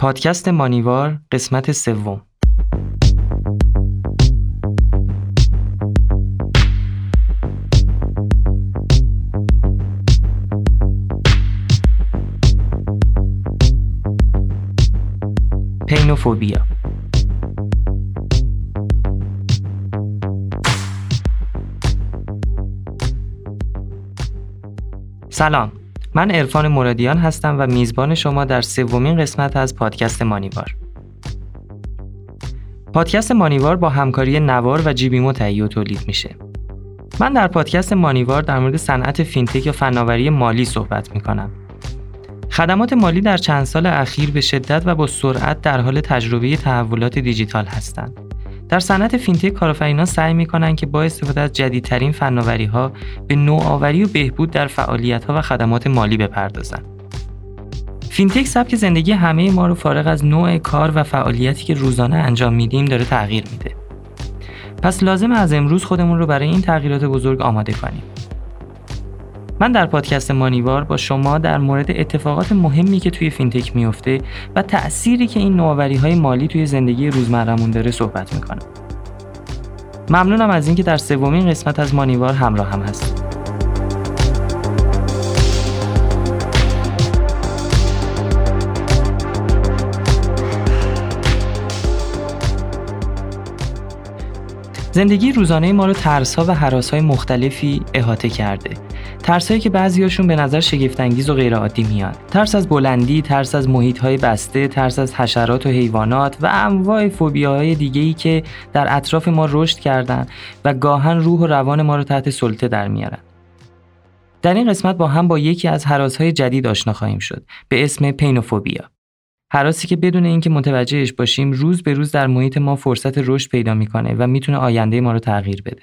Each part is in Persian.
پادکست مانیوار قسمت سوم. پینوفوبیا. سلام. من عرفان مرادیان هستم و میزبان شما در سومین قسمت از پادکست مانیوار. پادکست مانیوار با همکاری نوار و جیبیمو تهیه و تولید میشه. من در پادکست مانیوار در مورد صنعت فینتک یا فناوری مالی صحبت می‌کنم. خدمات مالی در چند سال اخیر به شدت و با سرعت در حال تجربه تحولات دیجیتال هستند. در صنعت فینتک کارآفرینان سعی می‌کنند که با استفاده از جدیدترین فناوری ها به نوآوری و بهبود در فعالیت ها و خدمات مالی بپردازند. فینتک سبک زندگی همه ما رو فارغ از نوع کار و فعالیتی که روزانه انجام میدیم داره تغییر میده. پس لازمه از امروز خودمون رو برای این تغییرات بزرگ آماده کنیم. من در پادکست مانیوار با شما در مورد اتفاقات مهمی که توی فینتک میفته و تأثیری که این نوآوری های مالی توی زندگی روزمرهمون داره صحبت می‌کنم. ممنونم از اینکه در سومین قسمت از مانیوار همراه هم هستید. زندگی روزانه ما رو ترسها و حراسهای مختلفی احاطه کرده ترسایی که بعضیاشون به نظر شگفتانگیز و غیرعادی میاد. ترس از بلندی ترس از محیطهای بسته ترس از حشرات و حیوانات و انواع فوبیاهای دیگه ای که در اطراف ما رشد کردن و گاهن روح و روان ما رو تحت سلطه در میارن. در این قسمت با هم با یکی از حراسهای جدید آشنا خواهیم شد به اسم پینوفوبیا. حراسی که بدون اینکه متوجهش باشیم روز به روز در محیط ما فرصت رشد پیدا می‌کنه و می‌تونه آینده ما رو تغییر بده.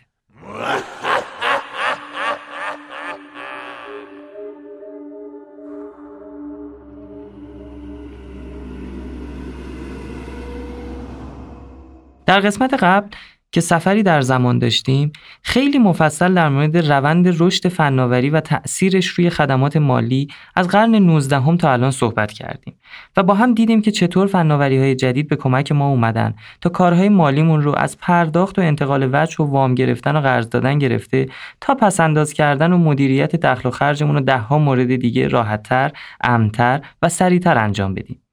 در قسمت قبل که سفری در زمان داشتیم خیلی مفصل در مورد روند رشد فناوری و تأثیرش روی خدمات مالی از قرن 19 هم تا الان صحبت کردیم و با هم دیدیم که چطور فناوری های جدید به کمک ما اومدن تا کارهای مالیمون رو از پرداخت و انتقال وجه و وام گرفتن و قرض دادن گرفته تا پسنداز کردن و مدیریت دخل و خرجمون رو ده ها مورد دیگه راحتتر، امتر و سریعتر انجام بدیم.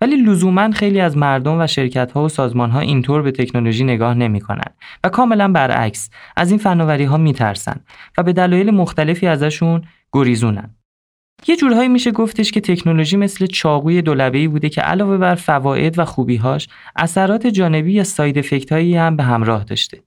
ولی لزوما خیلی از مردم و شرکت ها و سازمان ها اینطور به تکنولوژی نگاه نمی کنن و کاملا برعکس از این فناوری ها میترسن و به دلایل مختلفی ازشون گریزونن یه جورهایی میشه گفتش که تکنولوژی مثل چاقوی دولبه‌ای بوده که علاوه بر فواید و خوبیهاش اثرات جانبی یا ساید افکت هایی هم به همراه داشته.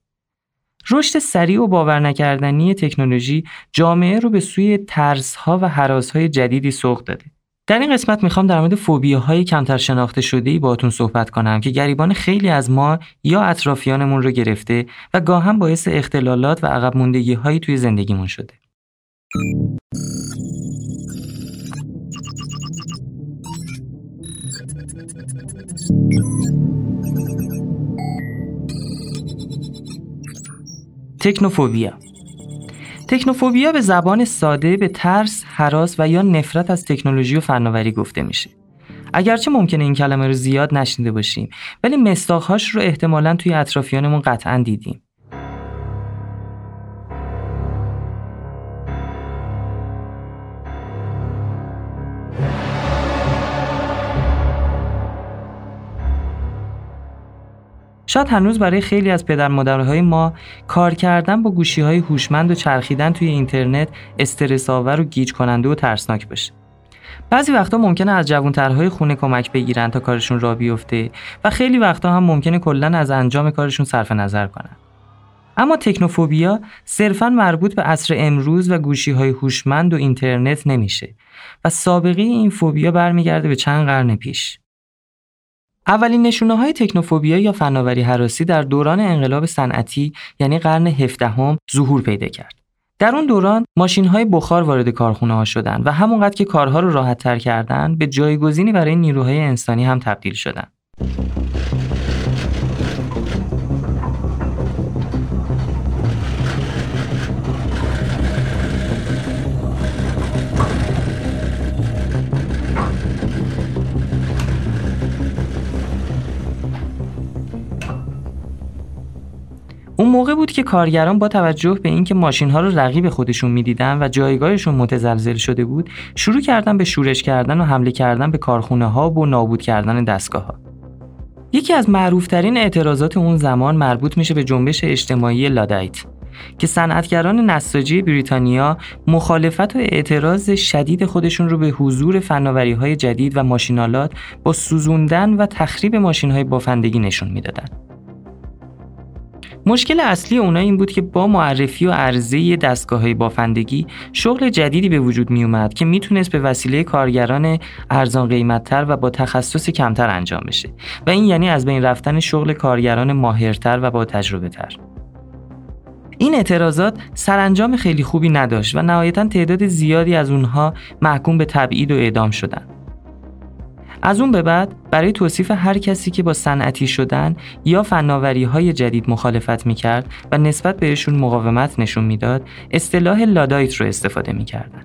رشد سریع و باور نکردنی تکنولوژی جامعه رو به سوی ترس ها و حراس های جدیدی سوق داده. در این قسمت می‌خوام در مورد فوبیاهای کمتر شناخته شده ای باهاتون صحبت کنم که گریبان خیلی از ما یا اطرافیانمون رو گرفته و گاهم باعث اختلالات و عقب موندگی هایی توی زندگیمون شده. تکنوفوبیا تکنوفوبیا به زبان ساده به ترس، حراس و یا نفرت از تکنولوژی و فناوری گفته میشه. اگرچه ممکنه این کلمه رو زیاد نشنیده باشیم ولی مستاخهاش رو احتمالا توی اطرافیانمون قطعا دیدیم. شاید هنوز برای خیلی از پدر مادرهای ما کار کردن با گوشی های هوشمند و چرخیدن توی اینترنت استرس آور و گیج کننده و ترسناک باشه. بعضی وقتا ممکنه از جوانترهای خونه کمک بگیرن تا کارشون را بیفته و خیلی وقتا هم ممکنه کلا از انجام کارشون صرف نظر کنن. اما تکنوفوبیا صرفا مربوط به عصر امروز و گوشی های هوشمند و اینترنت نمیشه و سابقه این فوبیا برمیگرده به چند قرن پیش. اولین نشونه های تکنوفوبیا یا فناوری حراسی در دوران انقلاب صنعتی یعنی قرن هفدهم ظهور پیدا کرد. در اون دوران ماشین های بخار وارد کارخونه ها شدن و همونقدر که کارها رو راحت تر کردن به جایگزینی برای نیروهای انسانی هم تبدیل شدن. موقع بود که کارگران با توجه به اینکه ماشین ها رو رقیب خودشون می‌دیدن و جایگاهشون متزلزل شده بود شروع کردن به شورش کردن و حمله کردن به کارخونه ها و نابود کردن دستگاه ها. یکی از معروفترین اعتراضات اون زمان مربوط میشه به جنبش اجتماعی لادایت که صنعتگران نساجی بریتانیا مخالفت و اعتراض شدید خودشون رو به حضور فناوری های جدید و ماشینالات با سوزوندن و تخریب ماشین های بافندگی نشون می‌دادن. مشکل اصلی اونا این بود که با معرفی و عرضه دستگاه بافندگی شغل جدیدی به وجود می اومد که می‌تونست به وسیله کارگران ارزان قیمتتر و با تخصص کمتر انجام بشه و این یعنی از بین رفتن شغل کارگران ماهرتر و با تجربه تر. این اعتراضات سرانجام خیلی خوبی نداشت و نهایتا تعداد زیادی از اونها محکوم به تبعید و اعدام شدند. از اون به بعد برای توصیف هر کسی که با صنعتی شدن یا فناوری های جدید مخالفت می‌کرد و نسبت بهشون مقاومت نشون می‌داد اصطلاح لادایت رو استفاده می‌کردن.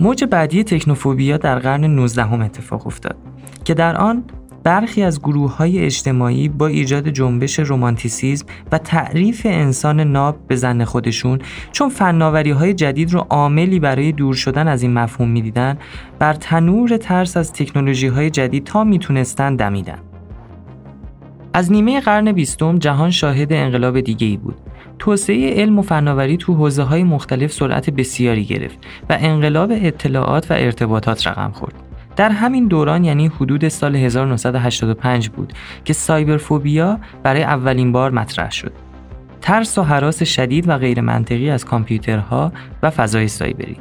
موج بعدی تکنوفوبیا در قرن 19 هم اتفاق افتاد که در آن برخی از گروه های اجتماعی با ایجاد جنبش رومانتیسیزم و تعریف انسان ناب به زن خودشون چون فناوری های جدید رو عاملی برای دور شدن از این مفهوم می‌دیدن بر تنور ترس از تکنولوژی های جدید تا می‌تونستن دمیدن. از نیمه قرن بیستم جهان شاهد انقلاب دیگه ای بود. توسعه علم و فناوری تو حوزه های مختلف سرعت بسیاری گرفت و انقلاب اطلاعات و ارتباطات رقم خورد. در همین دوران یعنی حدود سال 1985 بود که سایبرفوبیا برای اولین بار مطرح شد. ترس و حراس شدید و غیر منطقی از کامپیوترها و فضای سایبری.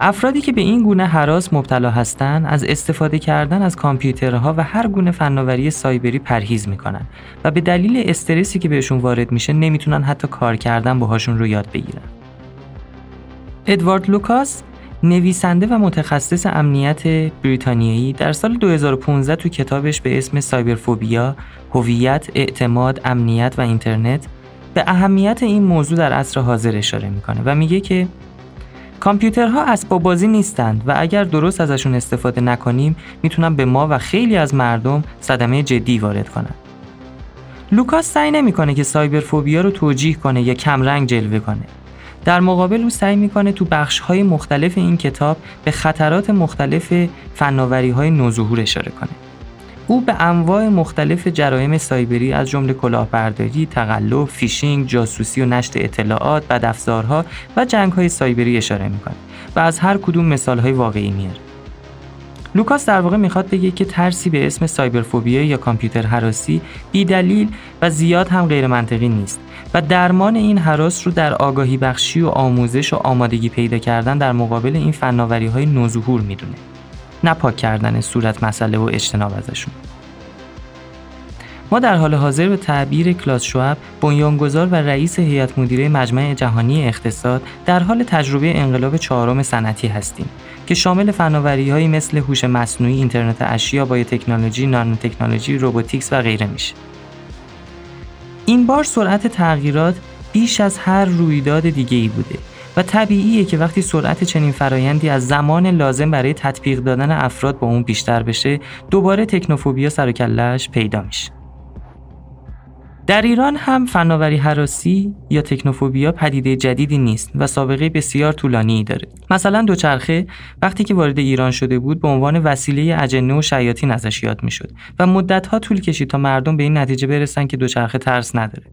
افرادی که به این گونه حراس مبتلا هستند از استفاده کردن از کامپیوترها و هر گونه فناوری سایبری پرهیز می‌کنن و به دلیل استرسی که بهشون وارد میشه نمی‌تونن حتی کار کردن باهاشون رو یاد بگیرن. ادوارد لوکاس نویسنده و متخصص امنیت بریتانیایی در سال 2015 تو کتابش به اسم سایبرفوبیا، هویت، اعتماد، امنیت و اینترنت به اهمیت این موضوع در عصر حاضر اشاره می‌کنه و میگه که کامپیوترها اسباب بازی نیستند و اگر درست ازشون استفاده نکنیم می‌تونن به ما و خیلی از مردم صدمه جدی وارد کنن. لوکاس سعی نمی‌کنه که سایبرفوبیا رو توجیه کنه یا کمرنگ جلوه کنه در مقابل او سعی می‌کنه تو بخش های مختلف این کتاب به خطرات مختلف فناوری های نوظهور اشاره کنه. او به انواع مختلف جرایم سایبری از جمله کلاهبرداری، تقلب، فیشینگ، جاسوسی و نشر اطلاعات، بدافزارها و جنگ های سایبری اشاره می‌کنه و از هر کدوم مثال های واقعی میاره. لوکاس در واقع می‌خواد بگه که ترسی به اسم cyberphobia یا کامپیوتر هراسی بی دلیل و زیاد هم غیر منطقی نیست و درمان این هراس رو در آگاهی بخشی و آموزش و آمادگی پیدا کردن در مقابل این فناوری های نوظهور می‌دونه. نه پاک کردن صورت مسئله و اجتناب ازشون. ما در حال حاضر به تعبیر کلاس شواب بنیانگذار و رئیس هیئت مدیره مجمع جهانی اقتصاد در حال تجربه انقلاب چهارم صنعتی هستیم که شامل فناوری‌هایی مثل هوش مصنوعی، اینترنت اشیا، بایوتکنولوژی، نانوتکنولوژی، روبوتیکس و غیره میشه. این بار سرعت تغییرات بیش از هر رویداد دیگه ای بوده و طبیعیه که وقتی سرعت چنین فرایندی از زمان لازم برای تطبیق دادن افراد با اون بیشتر بشه دوباره تکنوفوبیا سر و پیدا میشه. در ایران هم فناوری حراسی یا تکنوفوبیا پدیده جدیدی نیست و سابقه بسیار طولانی داره. مثلا دوچرخه وقتی که وارد ایران شده بود به عنوان وسیله اجنه و شیاطین ازش یاد می‌شد و مدتها طول کشید تا مردم به این نتیجه برسن که دوچرخه ترس نداره.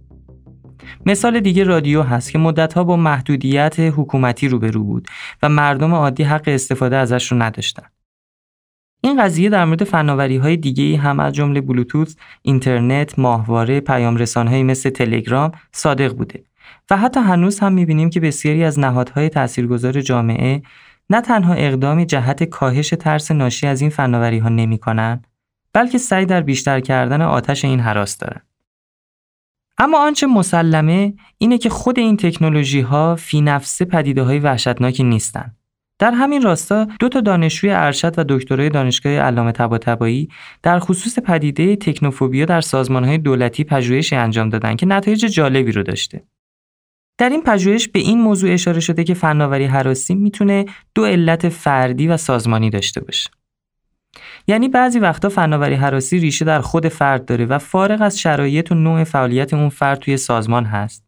مثال دیگه رادیو هست که مدتها با محدودیت حکومتی روبرو بود و مردم عادی حق استفاده ازش رو نداشتن. این قضیه در مورد فناوری های دیگه هم از جمله بلوتوث، اینترنت، ماهواره، پیام رسانهایی مثل تلگرام صادق بوده و حتی هنوز هم می‌بینیم که بسیاری از نهادهای تاثیرگذار جامعه نه تنها اقدامی جهت کاهش ترس ناشی از این فناوری ها نمی کنن، بلکه سعی در بیشتر کردن آتش این حراس دارن. اما آنچه مسلمه اینه که خود این تکنولوژی ها فی نفسه پدیده های وحشتناکی نیستند. در همین راستا دو تا دانشجوی ارشد و دکترای دانشگاه علامه طباطبایی در خصوص پدیده تکنوفوبیا در سازمانهای دولتی پژوهشی انجام دادن که نتایج جالبی رو داشته. در این پژوهش به این موضوع اشاره شده که فناوری حراسی می‌تونه دو علت فردی و سازمانی داشته باشه. یعنی بعضی وقتا فناوری حراسی ریشه در خود فرد داره و فارغ از شرایط و نوع فعالیت اون فرد توی سازمان هست.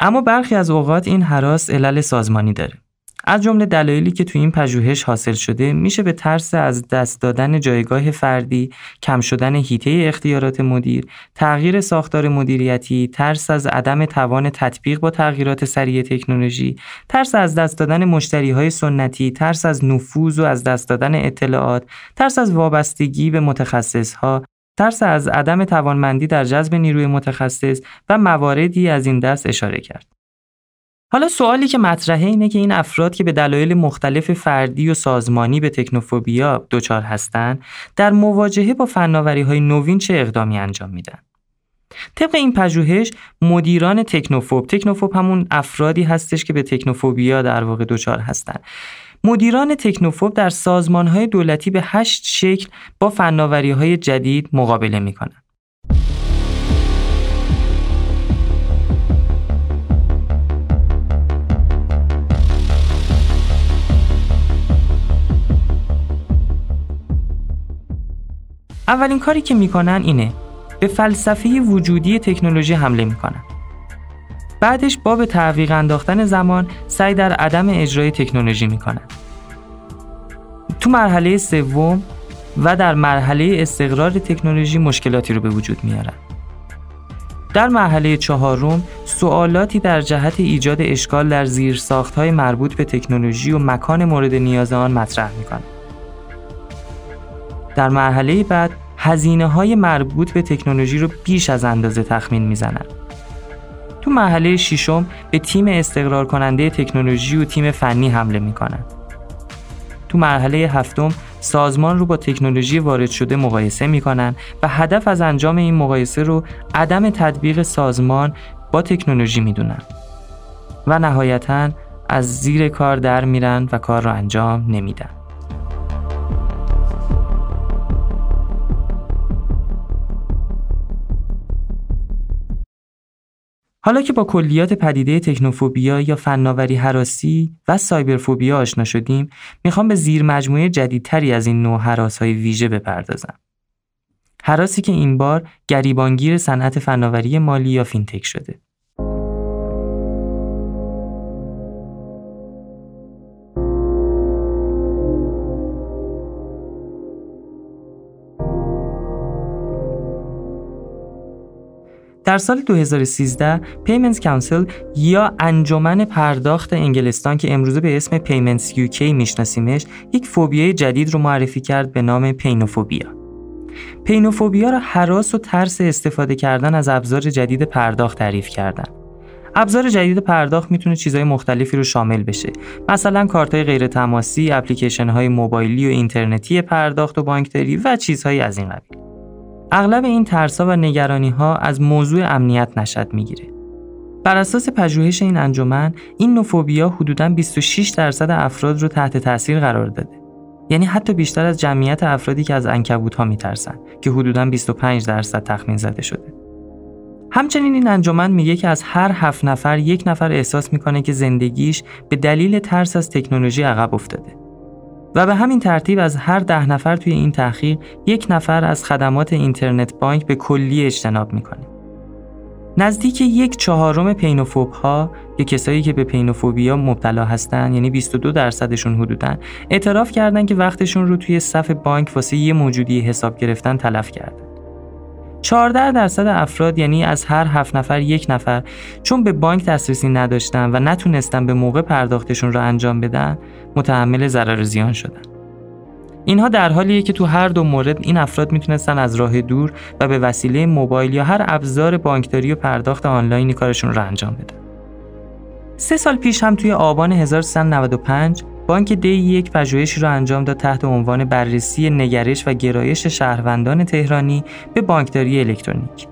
اما برخی از اوقات این حراس علل سازمانی داره. از جمله دلایلی که تو این پژوهش حاصل شده میشه به ترس از دست دادن جایگاه فردی، کم شدن هیته اختیارات مدیر، تغییر ساختار مدیریتی، ترس از عدم توان تطبیق با تغییرات سریع تکنولوژی، ترس از دست دادن مشتری های سنتی، ترس از نفوذ و از دست دادن اطلاعات، ترس از وابستگی به متخصص ها، ترس از عدم توانمندی در جذب نیروی متخصص و مواردی از این دست اشاره کرد. حالا سوالی که مطرحه اینه که این افراد که به دلایل مختلف فردی و سازمانی به تکنوفوبیا دچار هستند در مواجهه با فناوری های نوین چه اقدامی انجام میدن؟ طبق این پژوهش مدیران تکنوفوب تکنوفوب همون افرادی هستش که به تکنوفوبیا در واقع دچار هستند مدیران تکنوفوب در سازمان های دولتی به هشت شکل با فناوری های جدید مقابله می‌کنن. اولین کاری که می‌کنن اینه به فلسفه وجودی تکنولوژی حمله می‌کنن. بعدش با به تعویق انداختن زمان سعی در عدم اجرای تکنولوژی می‌کنن. تو مرحله سوم و در مرحله استقرار تکنولوژی مشکلاتی رو به وجود میارن. در مرحله چهارم سوالاتی در جهت ایجاد اشکال در زیر های مربوط به تکنولوژی و مکان مورد نیاز آن مطرح می‌کنن. در مرحله بعد هزینه های مربوط به تکنولوژی رو بیش از اندازه تخمین می‌زنن. تو مرحله ششم به تیم استقرار کننده تکنولوژی و تیم فنی حمله می‌کنن. تو مرحله هفتم سازمان رو با تکنولوژی وارد شده مقایسه می‌کنن و هدف از انجام این مقایسه رو عدم تطبیق سازمان با تکنولوژی می‌دونن. و نهایتا از زیر کار در میرن و کار رو انجام نمیدن. حالا که با کلیات پدیده تکنوفوبیا یا فناوری حراسی و سایبرفوبیا آشنا شدیم، می‌خوام به زیر مجموعه جدیدتری از این نوع حراس های ویژه بپردازم. حراسی که این بار گریبانگیر صنعت فناوری مالی یا فینتک شده. در سال 2013 Payments Council یا انجمن پرداخت انگلستان که امروزه به اسم Payments UK میشناسیمش یک فوبیای جدید رو معرفی کرد به نام پینوفوبیا. پینوفوبیا را هراس و ترس استفاده کردن از ابزار جدید پرداخت تعریف کردن. ابزار جدید پرداخت می‌تونه چیزهای مختلفی رو شامل بشه مثلا کارتهای غیر تماسی، اپلیکیشن های موبایلی و اینترنتی پرداخت و بانکداری و چیزهایی از این قبیل. اغلب این ترسا و نگرانی ها از موضوع امنیت نشد می‌گیره. بر اساس پژوهش این انجمن این نوفوبیا حدوداً 26 درصد افراد رو تحت تاثیر قرار داده. یعنی حتی بیشتر از جمعیت افرادی که از انکبوت ها میترسن که حدوداً 25 درصد تخمین زده شده. همچنین این انجمن میگه که از هر هفت نفر یک نفر احساس می‌کنه که زندگیش به دلیل ترس از تکنولوژی عقب افتاده. و به همین ترتیب از هر ده نفر توی این تحقیق یک نفر از خدمات اینترنت بانک به کلی اجتناب می‌کنه. نزدیک یک چهارم پینوفوب ها یا کسایی که به پینوفوبیا مبتلا هستن یعنی 22 درصدشون حدودن اعتراف کردن که وقتشون رو توی صف بانک واسه یه موجودی حساب گرفتن تلف کردن. 14 درصد افراد یعنی از هر هفت نفر یک نفر چون به بانک دسترسی نداشتن و نتونستن به موقع پرداختشون رو انجام بدن متحمل ضرر زیان شدن. اینها در حالیه که تو هر دو مورد این افراد می‌تونستن از راه دور و به وسیله موبایل یا هر ابزار بانکداری و پرداخت آنلاینی کارشون رو انجام بدن. سه سال پیش هم توی آبان 1395 بانک دی یک پژوهشی را انجام داد تحت عنوان بررسی نگرش و گرایش شهروندان تهرانی به بانکداری الکترونیک.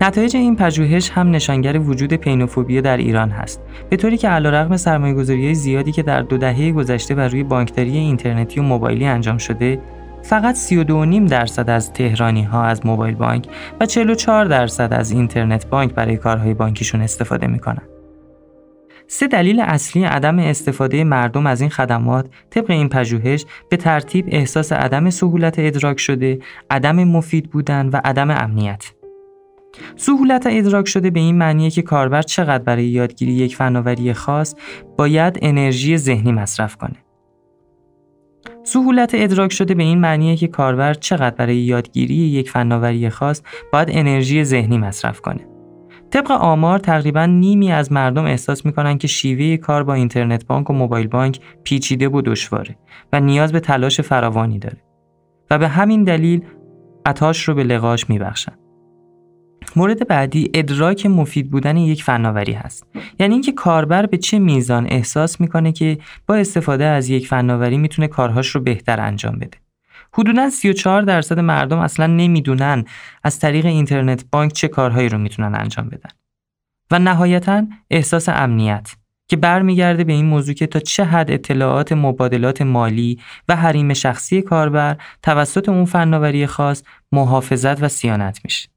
نتایج این پژوهش هم نشانگر وجود پینوفوبیا در ایران هست به طوری که علیرغم سرمایه‌گذاری زیادی که در دو دهه گذشته بر روی بانکداری اینترنتی و موبایلی انجام شده فقط 32.5 درصد از تهرانی ها از موبایل بانک و 44 درصد از اینترنت بانک برای کارهای بانکیشون استفاده می‌کنن. سه دلیل اصلی عدم استفاده مردم از این خدمات طبق این پژوهش به ترتیب احساس عدم سهولت ادراک شده، عدم مفید بودن و عدم امنیت. سهولت ادراک شده به این معنیه که کاربر چقدر برای یادگیری یک فناوری خاص باید انرژی ذهنی مصرف کنه. سهولت ادراک شده به این معنیه که کاربر چقدر برای یادگیری یک فناوری خاص باید انرژی ذهنی مصرف کنه. طبق آمار تقریبا نیمی از مردم احساس می‌کنن که شیوه کار با اینترنت بانک و موبایل بانک پیچیده و دشواره و نیاز به تلاش فراوانی داره و به همین دلیل عطاش رو به لقاش میبخشن. مورد بعدی ادراک مفید بودن یک فناوری هست یعنی اینکه کاربر به چه میزان احساس می‌کنه که با استفاده از یک فناوری می‌تونه کارهاش رو بهتر انجام بده حدودا 34 درصد مردم اصلا نمی‌دونن از طریق اینترنت بانک چه کارهایی رو می‌تونن انجام بدن. و نهایتا احساس امنیت که برمیگرده به این موضوع که تا چه حد اطلاعات مبادلات مالی و حریم شخصی کاربر توسط اون فناوری خاص محافظت و سیانت میشه.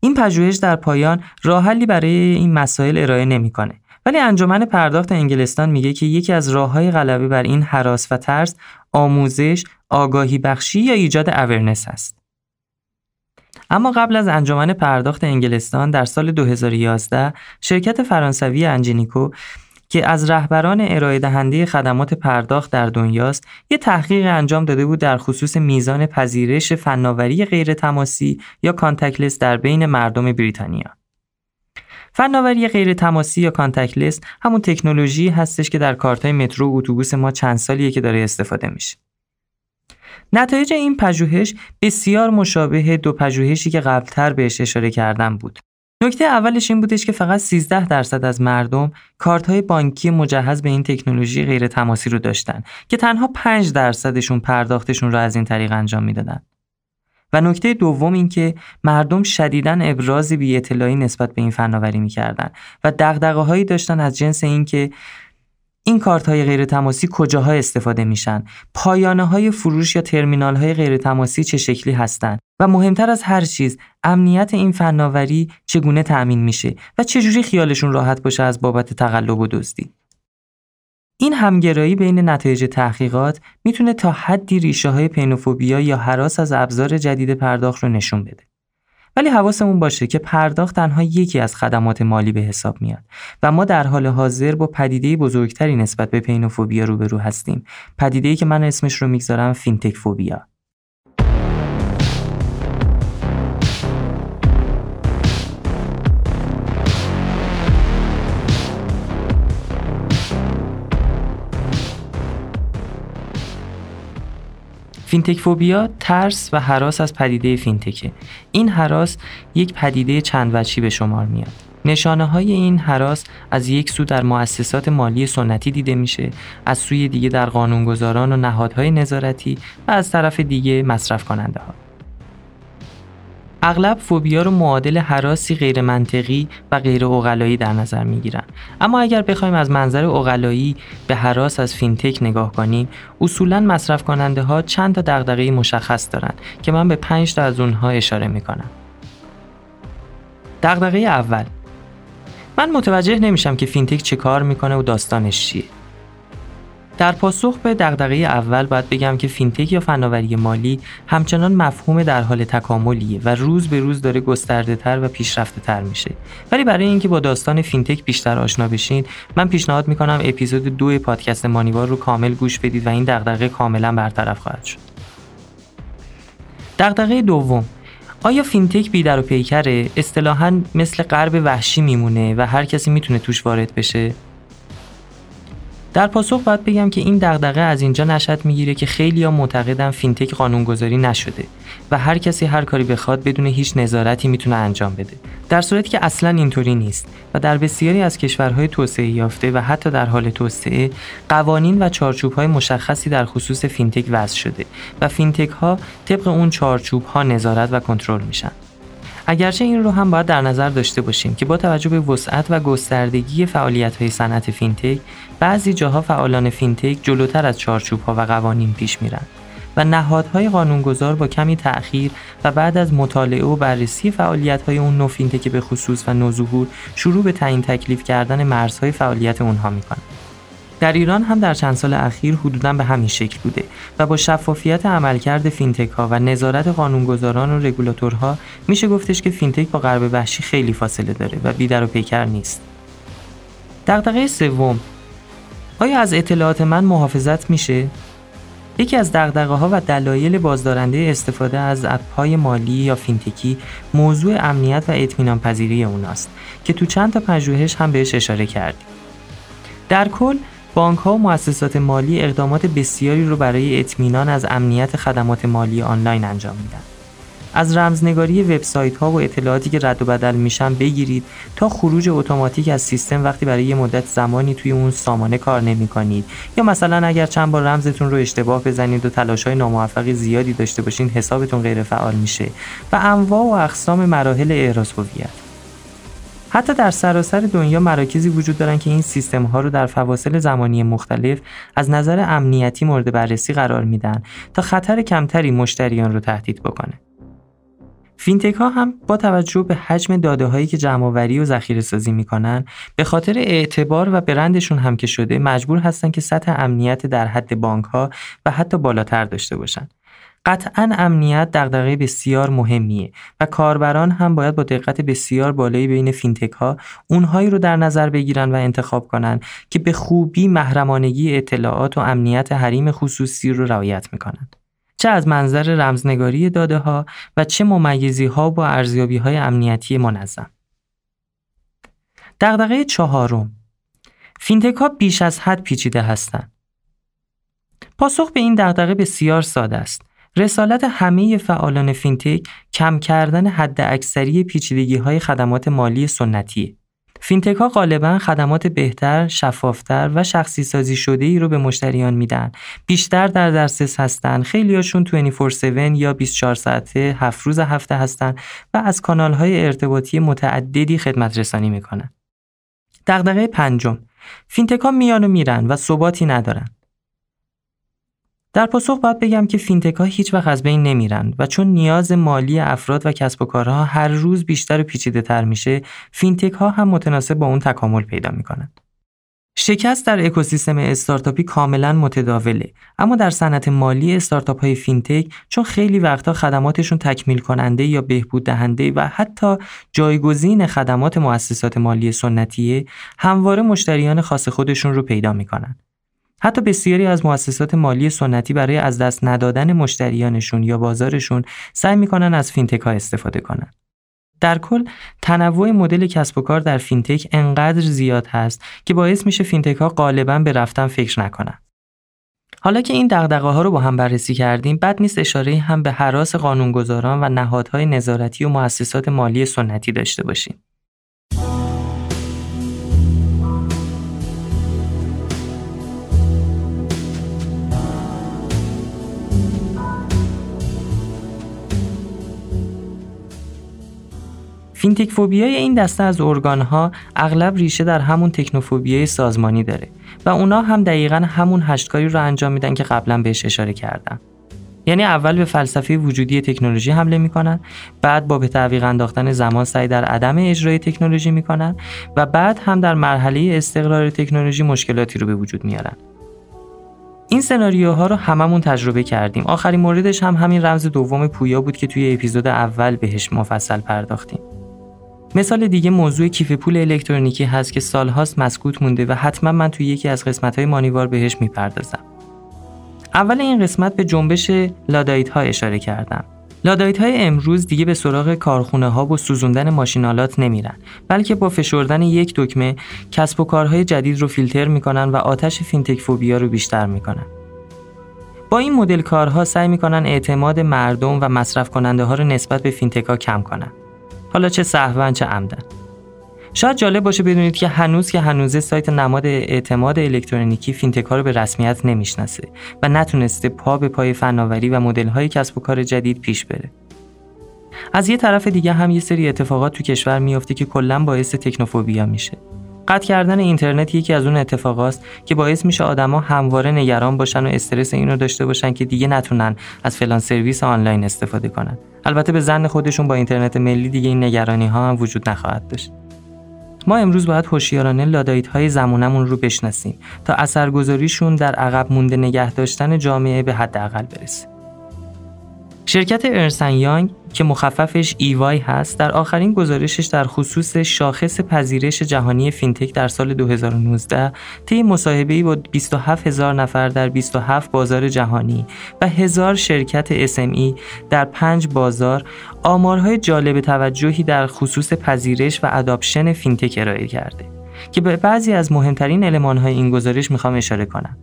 این پژوهش در پایان راه حلی برای این مسائل ارائه نمی‌کنه. ولی انجمن پرداخت انگلستان میگه که یکی از راههای غلبه بر این حراس و ترس آموزش، آگاهی بخشی یا ایجاد اورنس است. اما قبل از انجمن پرداخت انگلستان در سال 2011 شرکت فرانسوی انجینیکو که از رهبران ارائه دهنده خدمات پرداخت در دنیاست یک تحقیق انجام داده بود در خصوص میزان پذیرش فناوری غیر تماسی یا کانتکلس در بین مردم بریتانیا. فناوری غیر تماسی یا کانتکلس همون تکنولوژی هستش که در کارتای مترو و اتوبوس ما چند سالیه که داره استفاده میشه. نتایج این پژوهش بسیار مشابه دو پژوهشی که قبلتر بهش اشاره کردم بود. نکته اولش این بودش که فقط 13 درصد از مردم کارت های بانکی مجهز به این تکنولوژی غیر تماسی رو داشتن که تنها 5 درصدشون پرداختشون رو از این طریق انجام می‌دادن. و نکته دوم این که مردم شدیداً ابراز بی اطلاعی نسبت به این فناوری می‌کردن و دغدغه هایی داشتن از جنس اینکه این کارت های غیر تماسی کجاها استفاده میشن؟ پایانه های فروش یا ترمینال های غیر تماسی چه شکلی هستند و مهمتر از هر چیز امنیت این فناوری چگونه تأمین میشه و چجوری خیالشون راحت باشه از بابت تقلب و دزدی؟ این همگرایی بین نتایج تحقیقات می‌تونه تا حدی ریشه های پینوفوبیا یا حراس از ابزار جدید پرداخت رو نشون بده. ولی حواسمون باشه که پرداخت تنها یکی از خدمات مالی به حساب میاد و ما در حال حاضر با پدیده بزرگتری نسبت به پینوفوبیا روبرو هستیم. پدیده‌ای که من اسمش رو می‌گذارم فینتک فوبیا فینتک فوبیا ترس و حراس از پدیده فینتکه. این حراس یک پدیده چند وجهی به شمار میاد. نشانه های این حراس از یک سو در مؤسسات مالی سنتی دیده میشه از سوی دیگه در قانونگذاران و نهادهای نظارتی و از طرف دیگه مصرف کننده ها اغلب فوبیا رو معادل حراسی غیر منطقی و غیر اوغلایی در نظر می‌گیرن. اما اگر بخوایم از منظر اوغلایی به هراس از فینتک نگاه کنیم اصولا مصرف کننده ها چند تا دغدغه مشخص دارن که من به پنج تا از اونها اشاره می‌کنم. دغدغه اول. من متوجه نمیشم که فینتک چه کار می‌کنه و داستانش چیه. در پاسخ به دغدغه اول باید بگم که فینتک یا فناوری مالی همچنان مفهوم در حال تکاملیه و روز به روز داره گسترده تر و پیشرفته تر میشه. ولی برای اینکه با داستان فینتک بیشتر آشنا بشین من پیشنهاد می‌کنم اپیزود دو پادکست مانیوار رو کامل گوش بدید و این دغدغه کاملا برطرف خواهد شد. دغدغه دوم. آیا فینتک بی در و پیکره؟ اصطلاحا مثل غرب وحشی میمونه و هر کسی می‌تونه توش وارد بشه؟ در پاسخ باید بگم که این دغدغه از اینجا نشأت می‌گیره که خیلی ها معتقدن فینتک قانونگذاری نشده و هر کسی هر کاری بخواد بدون هیچ نظارتی می‌تونه انجام بده. در صورتی که اصلا اینطوری نیست و در بسیاری از کشورهای توسعه یافته و حتی در حال توسعه قوانین و چارچوب های مشخصی در خصوص فینتک وضع شده و فینتک ها طبق اون چارچوب ها نظارت و کنترل میشن. اگرچه این رو هم باید در نظر داشته باشیم که با توجه به وسعت و گستردگی فعالیت های صنعت فینتک بعضی جاها فعالان فینتک جلوتر از چارچوب ها و قوانین پیش میرن و نهادهای قانونگذار با کمی تأخیر و بعد از مطالعه و بررسی فعالیت‌های اون نوع فینتک به خصوص و نوظهور شروع به تعیین تکلیف کردن مرزهای فعالیت اونها می‌کنن. در ایران هم در چند سال اخیر حدوداً به همین شکل بوده و با شفافیت عملکرد فینتک ها و نظارت قانونگذاران و رگولاتورها میشه گفتش که فینتک با غرب وحشی خیلی فاصله داره و بی‌در و پیکر نیست. دغدغه سوم آیا از اطلاعات من محافظت میشه؟ یکی از دغدغه ها و دلایل بازدارنده استفاده از اپ مالی یا فینتکی موضوع امنیت و اطمینان پذیری اوناست که تو چند تا پژوهش هم بهش اشاره کردیم. در کل بانک ها و مؤسسات مالی اقدامات بسیاری رو برای اطمینان از امنیت خدمات مالی آنلاین انجام میدن. از رمزنگاری وبسایت ها و اطلاعاتی که رد و بدل میشن بگیرید تا خروج اتوماتیک از سیستم وقتی برای یه مدت زمانی توی اون سامانه کار نمی کنید یا مثلا اگر چند بار رمزتون رو اشتباه بزنید و تلاش های ناموفق زیادی داشته باشین حسابتون غیر فعال میشه. و انواع و اقسام مراحل احراز هویت. حتی در سراسر دنیا مراکزی وجود دارن که این سیستم ها رو در فواصل زمانی مختلف از نظر امنیتی مورد بررسی قرار میدن تا خطر کمتری مشتریان رو تهدید بکنه. فینتک ها هم با توجه به حجم داده هایی که جمع و ذخیره سازی می‌کنن به خاطر اعتبار و برندشون هم که شده مجبور هستن که سطح امنیت در حد بانک ها و حتی بالاتر داشته باشن. قطعا امنیت دغدغه بسیار مهمیه و کاربران هم باید با دقت بسیار بالایی بین فینتک ها اونهایی رو در نظر بگیرن و انتخاب کنن که به خوبی محرمانگی اطلاعات و امنیت حریم خصوصی رو رعایت می‌کنند. چه از منظر رمزنگاری داده ها و چه ممیزی ها با ارزیابی های امنیتی منظم. دغدغه چهارم فینتک ها بیش از حد پیچیده هستند. پاسخ به این دغدغه بسیار ساده است. رسالت همه فعالان فینتک کم کردن حداکثری پیچیدگی های خدمات مالی سنتیه. فینتک ها غالبا خدمات بهتر، شفافتر و شخصی سازی شده ای رو به مشتریان میدن. بیشتر در دسترس هستن. خیلی هاشون 24/7 یا 24 ساعته 7 روز هفته هستن و از کانال های ارتباطی متعددی خدمت رسانی می‌کنن. دغدغه پنجم فینتک ها میان و میرن و ثباتی ندارن. در پاسخ باید بگم که فینتک ها هیچ وقت از بین نمیرن و چون نیاز مالی افراد و کسب و کارها هر روز بیشتر و پیچیده تر میشه فینتک ها هم متناسب با اون تکامل پیدا می‌کنن. شکست در اکوسیستم استارتاپی کاملا متداوله اما در صنعت مالی استارتاپ های فینتک چون خیلی وقتا خدماتشون تکمیل کننده یا بهبود دهنده و حتی جایگزین خدمات مؤسسات مالی سنتیه همواره مشتریان خاص خودشون رو پیدا می‌کنن حتی بسیاری از مؤسسات مالی سنتی برای از دست ندادن مشتریانشون یا بازارشون سعی می‌کنن از فینتک ها استفاده کنن. در کل تنوع مدل کسب و کار در فینتک انقدر زیاد هست که باعث میشه فینتک ها غالبا به رفتن فکر نکنن. حالا که این دغدغه ها رو با هم بررسی کردیم بد نیست اشاره هم به هراس قانونگذاران و نهادهای نظارتی و مؤسسات مالی سنتی داشته باشیم. فینتک فوبیای این دسته از ارگانها اغلب ریشه در همون تکنوفوبیای سازمانی داره و اونا هم دقیقا همون هشتکاری رو انجام میدن که قبلا بهش اشاره کردم. یعنی اول به فلسفه وجودی تکنولوژی حمله می‌کنن بعد با به تعویق انداختن زمان سعی در عدم اجرای تکنولوژی می‌کنن و بعد هم در مرحله استقرار تکنولوژی مشکلاتی رو به وجود میارن. این سناریوها رو هممون تجربه کردیم. آخرین موردش هم همین رمز دوم پویا بود که توی اپیزود اول بهش مفصل پرداختیم. مثال دیگه موضوع کیف پول الکترونیکی هست که سالهاست مسکوت مونده و حتما من توی یکی از قسمت‌های مانیوار بهش می‌پردازم. اول این قسمت به جنبش Luddite ها اشاره کردم. Luddite های امروز دیگه به سراغ کارخونه ها و سوزوندن ماشین‌آلات نمیرن بلکه با فشردن یک دکمه کسب و کارهای جدید رو فیلتر می‌کنن و آتش فینتک فوبیا رو بیشتر می‌کنن. با این مدل کارها سعی می‌کنن اعتماد مردم و مصرف کننده ها رو نسبت به فینتک ها کم کنن. حالا چه سهوا چه عمدن شاید جالب باشه بدونید که هنوز که هنوزه سایت نماد اعتماد الکترونیکی فینتک رو به رسمیت نمی‌شناسه و نتونسته پا به پای فناوری و های کسب و کار جدید پیش بره. از یه طرف دیگه هم یه سری اتفاقات تو کشور میافته که کلا باعث تکنوفوبیا میشه. قطع کردن اینترنت یکی از اون اتفاقاست که باعث میشه آدما همواره نگران باشن و استرس اینو داشته باشن که دیگه نتونن از فلان سرویس آنلاین استفاده کنن. البته به ظن خودشون با اینترنت ملی دیگه این نگرانی ها هم وجود نخواهد داشت. ما امروز باید هوشیارانه Luddite های زمونمون رو بشناسیم تا اثرگذاریشون در عقب مونده نگه داشتن جامعه به حداقل برسه. شرکت Ernst & Young که مخففش EY هست در آخرین گزارشش در خصوص شاخص پذیرش جهانی فینتک در سال 2019 طی مصاحبه‌ای با 27 هزار نفر در 27 بازار جهانی و هزار شرکت SME در پنج بازار آمارهای جالب توجهی در خصوص پذیرش و adoption فینتک ارائه کرده که به بعضی از مهمترین المانهای این گزارش می‌خوام اشاره کنم.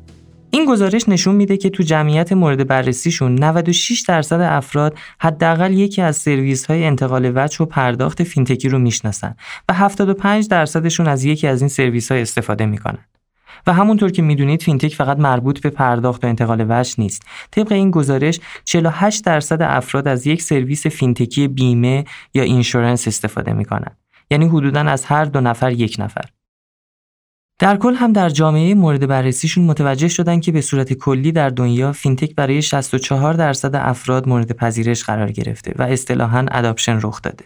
این گزارش نشون میده که تو جمعیت مورد بررسیشون 96 درصد افراد حداقل یکی از سرویس های انتقال وجه و پرداخت فینتکی رو می‌شناسن و 75 درصدشون از یکی از این سرویس های استفاده می‌کنن. و همونطور که می‌دونید فینتک فقط مربوط به پرداخت و انتقال وجه نیست. طبق این گزارش 48 درصد افراد از یک سرویس فینتکی بیمه یا insurance استفاده می‌کنن. یعنی حدوداً از هر دو نفر یک نفر. در کل هم در جامعه مورد بررسیشون متوجه شدن که به صورت کلی در دنیا فینتک برای 64 درصد افراد مورد پذیرش قرار گرفته و اصطلاحاً adoption رخ داده.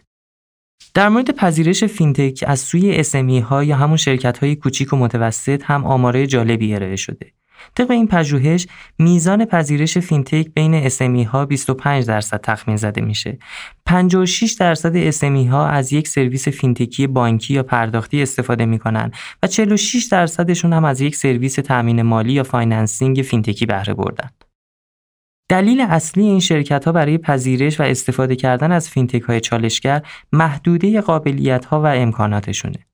در مورد پذیرش فینتک از سوی SME ها یا همون شرکت های کوچیک و متوسط هم آمار جالبی ارائه شده. طبق این پژوهش میزان پذیرش فینتک بین SME ها 25 درصد تخمین زده میشه 56 درصد SME ها از یک سرویس فینتکی بانکی یا پرداختی استفاده می‌کنن و 46 درصدشون هم از یک سرویس تامین مالی یا financing فینتکی بهره بردن دلیل اصلی این شرکت ها برای پذیرش و استفاده کردن از فینتک های چالشگر محدوده قابلیت ها و امکاناتشونه.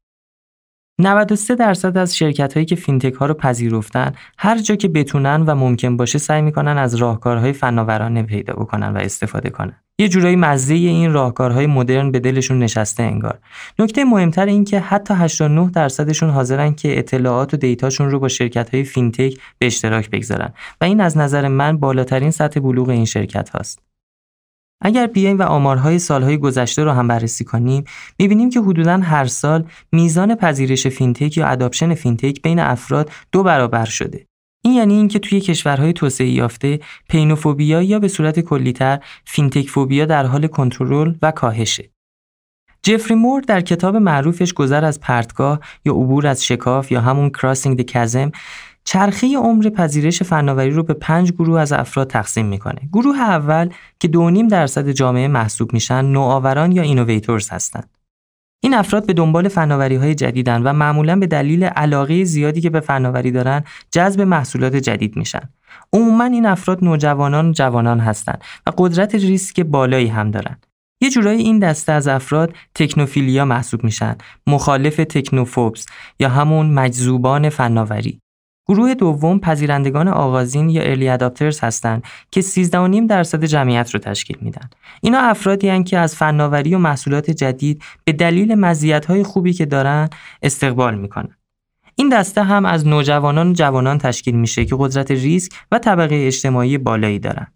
93 درصد از شرکت هایی که فینتک ها رو پذیرفتن هر جا که بتونن و ممکن باشه سعی می‌کنن از راهکارهای فناورانه پیدا بکنن و استفاده کنن. یه جورایی مزه این راهکارهای مدرن به دلشون نشسته انگار. نکته مهمتر این که حتی 89 درصدشون حاضرن که اطلاعات و دیتاشون رو با شرکت های فینتک به اشتراک بگذارن و این از نظر من بالاترین سطح بلوغ این شرکت هاست. اگر بیایم و آمارهای سالهای گذشته رو هم بررسی کنیم می‌بینیم که حدودا هر سال میزان پذیرش fintech یا adoption fintech بین افراد دو برابر شده. این یعنی اینکه توی کشورهای توسعه یافته finophobia یا به صورت کلیتر fintech phobia در حال کنترل و کاهشه. جفری مور در کتاب معروفش گذر از پرتگاه یا عبور از شکاف یا همون Crossing the Chasm چرخه عمر پذیرش فناوری رو به پنج گروه از افراد تقسیم می‌کنه. گروه اول که 2.5 درصد جامعه محسوب میشن نوآوران یا اینوویتورز هستند. این افراد به دنبال فناوری های جدیدن و معمولا به دلیل علاقه زیادی که به فناوری دارن جذب محصولات جدید میشن. عموما این افراد نوجوانان و جوانان هستند و قدرت ریسک بالایی هم دارن. یه جورایی این دسته از افراد تکنوفیلیا محسوب میشن، مخالف تکنوفوبس یا همون مجذوبان فناوری. گروه دوم پذیرندگان آغازین یا ارلی اداپترز هستند که 13.5 درصد جمعیت رو تشکیل میدن. اینا افرادی هستند که از فناوری و محصولات جدید به دلیل مزیت‌های خوبی که دارن استقبال می‌کنن. این دسته هم از نوجوانان و جوانان تشکیل میشه که قدرت ریسک و طبقه اجتماعی بالایی دارن.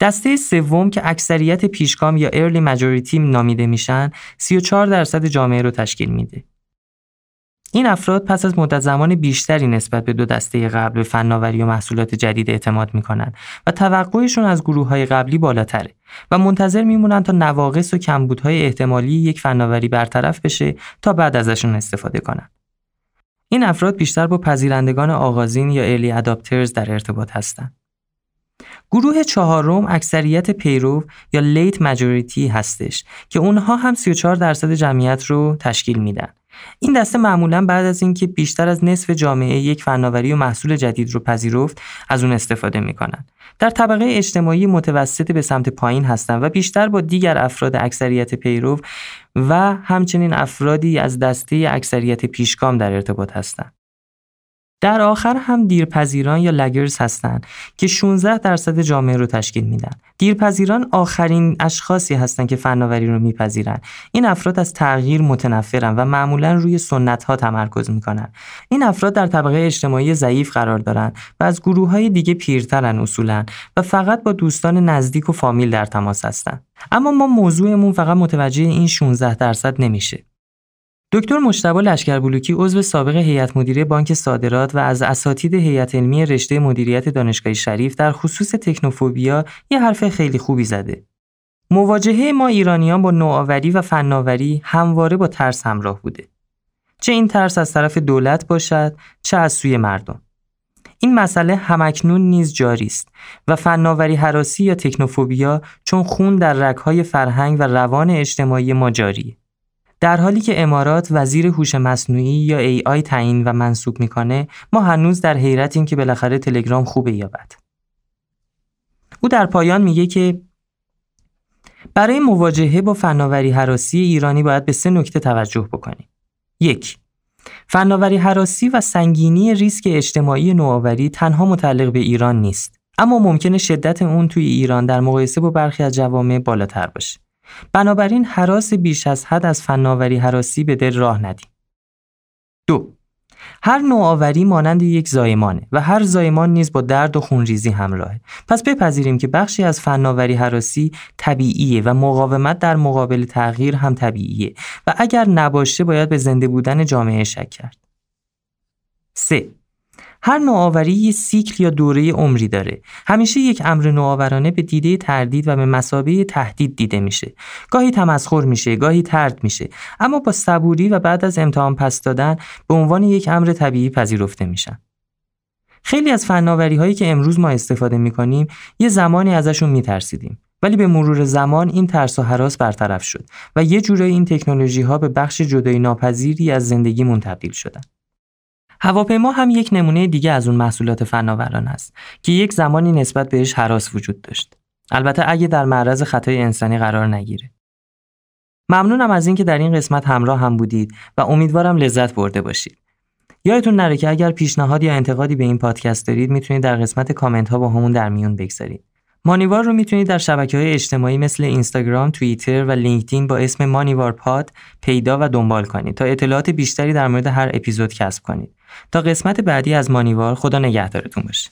دسته سوم که اکثریت پیشگام یا ارلی ماجوریتی نامیده میشن 34 درصد جامعه رو تشکیل میده. این افراد پس از مدت زمان بیشتری نسبت به دو دسته قبل به فناوری و محصولات جدید اعتماد می‌کنن و توقعشون از گروه های قبلی بالاتره و منتظر میمونن تا نواقص و کمبودهای احتمالی یک فناوری برطرف بشه تا بعد ازشون استفاده کنن. این افراد بیشتر با پذیرندگان آغازین یا ارلی اداپترز در ارتباط هستند. گروه چهارم اکثریت پیرو یا لیت ماجوریتی هستش که اونها هم 34 درصد جمعیت رو تشکیل میدن این دسته معمولا بعد از اینکه بیشتر از نصف جامعه یک فناوری و محصول جدید رو پذیرفت از اون استفاده می‌کنن. در طبقه اجتماعی متوسط به سمت پایین هستند و بیشتر با دیگر افراد اکثریت پیرو و همچنین افرادی از دسته اکثریت پیشگام در ارتباط هستند در آخر هم دیرپذیران یا لگرز هستند که 16 درصد جامعه رو تشکیل میدن. دیرپذیران آخرین اشخاصی هستند که فناوری رو میپذیرن. این افراد از تغییر متنفرن و معمولا روی سنت ها تمرکز می‌کنن. این افراد در طبقه اجتماعی ضعیف قرار دارن و از گروه های دیگه پیرترن اصولا و فقط با دوستان نزدیک و فامیل در تماس هستند. اما ما موضوعمون فقط متوجه این 16 درصد نمیشه. دکتر مشتبه لشکربلوکی عضو سابق هیئت مدیره بانک صادرات و از اساتید هیئت علمی رشته مدیریت دانشگاه شریف در خصوص تکنوفوبیا یه حرف خیلی خوبی زده. مواجهه ما ایرانیان با نوآوری و فناوری همواره با ترس همراه بوده. چه این ترس از طرف دولت باشد، چه از سوی مردم. این مسئله همکنون نیز جاری است و فناوری حراسی یا تکنوفوبیا چون خون در رگهای فرهنگ و روان اجتماعی ما جاریه. در حالی که امارات وزیر هوش مصنوعی یا آی تعیین و منصوب می‌کنه ما هنوز در حیرتیم که بالاخره تلگرام خوبه یا بد او در پایان میگه که برای مواجهه با فناوری حراسی ایرانی باید به سه نکته توجه بکنیم. یک فناوری حراسی و سنگینی ریسک اجتماعی نوآوری تنها متعلق به ایران نیست اما ممکنه شدت اون توی ایران در مقایسه با برخی از جوامع بالاتر باشه بنابراین حراس بیش از حد از فناوری حراسی به دل راه ندیم. دو هر نوآوری مانند یک زایمانه و هر زایمان نیز با درد و خونریزی همراهه. پس بپذیریم که بخشی از فناوری حراسی طبیعیه و مقاومت در مقابل تغییر هم طبیعیه و اگر نباشه باید به زنده بودن جامعه شک کرد. 3. هر نوآوری یه سیکل یا دوره عمری داره. همیشه یک امر نوآورانه به دیده تردید و به مسابه تهدید دیده میشه. گاهی تمسخر میشه، گاهی ترد میشه، اما با صبوری و بعد از امتحان پس دادن به عنوان یک امر طبیعی پذیرفته میشن. خیلی از فناوری هایی که امروز ما استفاده می‌کنیم یه زمانی ازشون میترسیدیم. ولی به مرور زمان این ترس و حراس برطرف شد و یه جورایی این تکنولوژی ها به بخش جدایی ناپذیری از زندگیمون تبدیل شدن. هواپیما هم یک نمونه دیگه از اون محصولات فناوران است که یک زمانی نسبت بهش حراس وجود داشت. البته اگه در معرض خطای انسانی قرار نگیره. ممنونم از اینکه در این قسمت همراه هم بودید و امیدوارم لذت برده باشید. یادتون نره که اگر پیشنهاد یا انتقادی به این پادکست دارید می‌تونید در قسمت کامنت ها با همون در میون بگذارید. مانیوار رو می‌تونید در شبکه های اجتماعی مثل اینستاگرام، توییتر و لینکدین با اسم مانیوار پاد پیدا و دنبال کنید تا اطلاعات بیشتری در مورد هر اپیزود کسب کنید. تا قسمت بعدی از مانیوار خدا نگهدارتون باشه.